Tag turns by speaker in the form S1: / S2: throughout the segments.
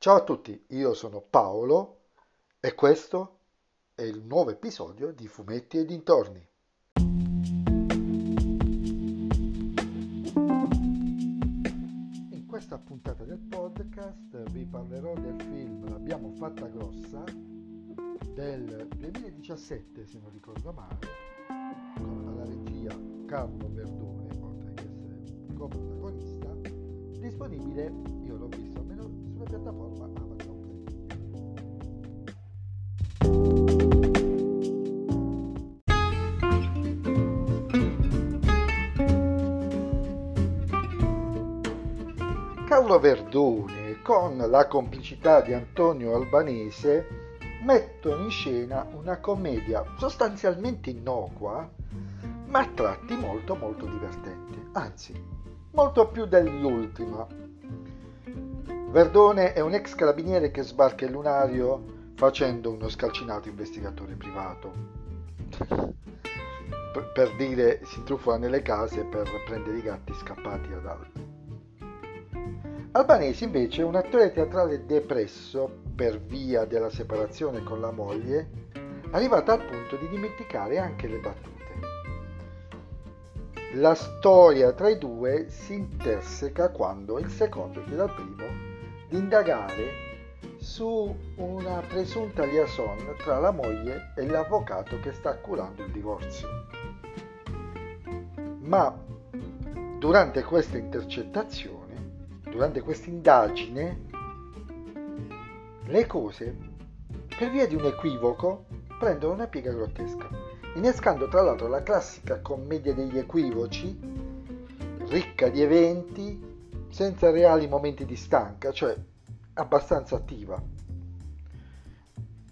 S1: Ciao a tutti, io sono Paolo e questo è il nuovo episodio di Fumetti e dintorni. In questa puntata del podcast vi parlerò del film L'abbiamo fatta grossa del 2017, se non ricordo male, con alla regia Carlo Verdone, oltre che essere un coprotagonista, disponibile, io l'ho visto piattaforma Amazon. Carlo Verdone, con la complicità di Antonio Albanese, mettono in scena una commedia sostanzialmente innocua, ma a tratti molto molto divertente, anzi, molto più dell'ultima. Verdone è un ex carabiniere che sbarca il lunario facendo uno scalcinato investigatore privato. per, per dire si truffa nelle case per prendere i gatti scappati ad Alba. Albanese invece è un attore teatrale depresso per via della separazione con la moglie, arrivato al punto di dimenticare anche le battute. La storia tra i due si interseca quando il secondo chiede al primo di indagare su una presunta liaison tra la moglie e l'avvocato che sta curando il divorzio. Ma durante questa intercettazione, durante questa indagine, le cose, per via di un equivoco, prendono una piega grottesca, innescando tra l'altro la classica commedia degli equivoci, ricca di eventi, senza reali momenti di stanca, cioè abbastanza attiva.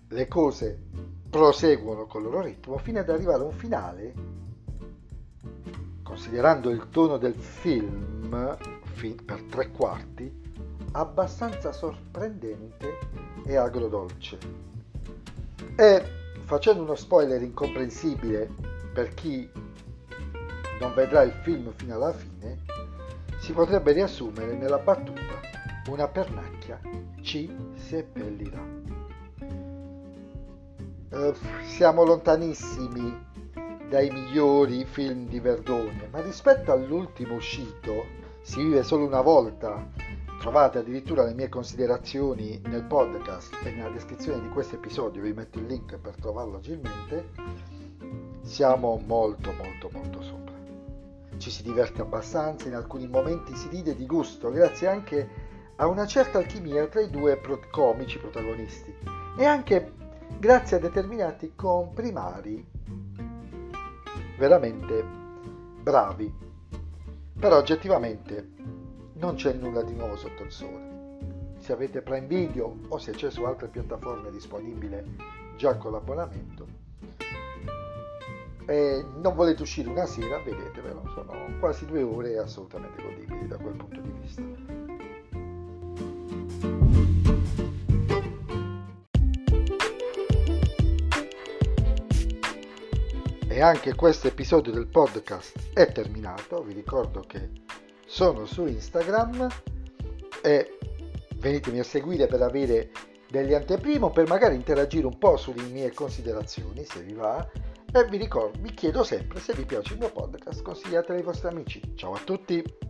S1: Le cose proseguono col loro ritmo fino ad arrivare a un finale, considerando il tono del film per tre quarti, abbastanza sorprendente e agrodolce. E facendo uno spoiler incomprensibile per chi non vedrà il film fino alla fine, si potrebbe riassumere nella battuta una pernacchia ci seppellirà. Uh, siamo lontanissimi dai migliori film di Verdone, ma rispetto all'ultimo uscito, si vive solo una volta, trovate addirittura le mie considerazioni nel podcast e nella descrizione di questo episodio, vi metto il link per trovarlo agilmente, siamo molto molto molto. Ci si diverte abbastanza, in alcuni momenti si ride di gusto, grazie anche a una certa alchimia tra i due pro- comici protagonisti e anche grazie a determinati comprimari veramente bravi. Però oggettivamente non c'è nulla di nuovo sotto il sole. Se avete Prime Video o se c'è su altre piattaforme disponibile già con l'abbonamento e non volete uscire una sera, vedetevelo, sono quasi due ore assolutamente godibili da quel punto di vista. E anche questo episodio del podcast è terminato, vi ricordo che sono su Instagram e venitemi a seguire per avere degli anteprimo, per magari interagire un po' sulle mie considerazioni, se vi va, e vi ricordo, vi chiedo sempre se vi piace il mio podcast, consigliatelo ai vostri amici. Ciao a tutti!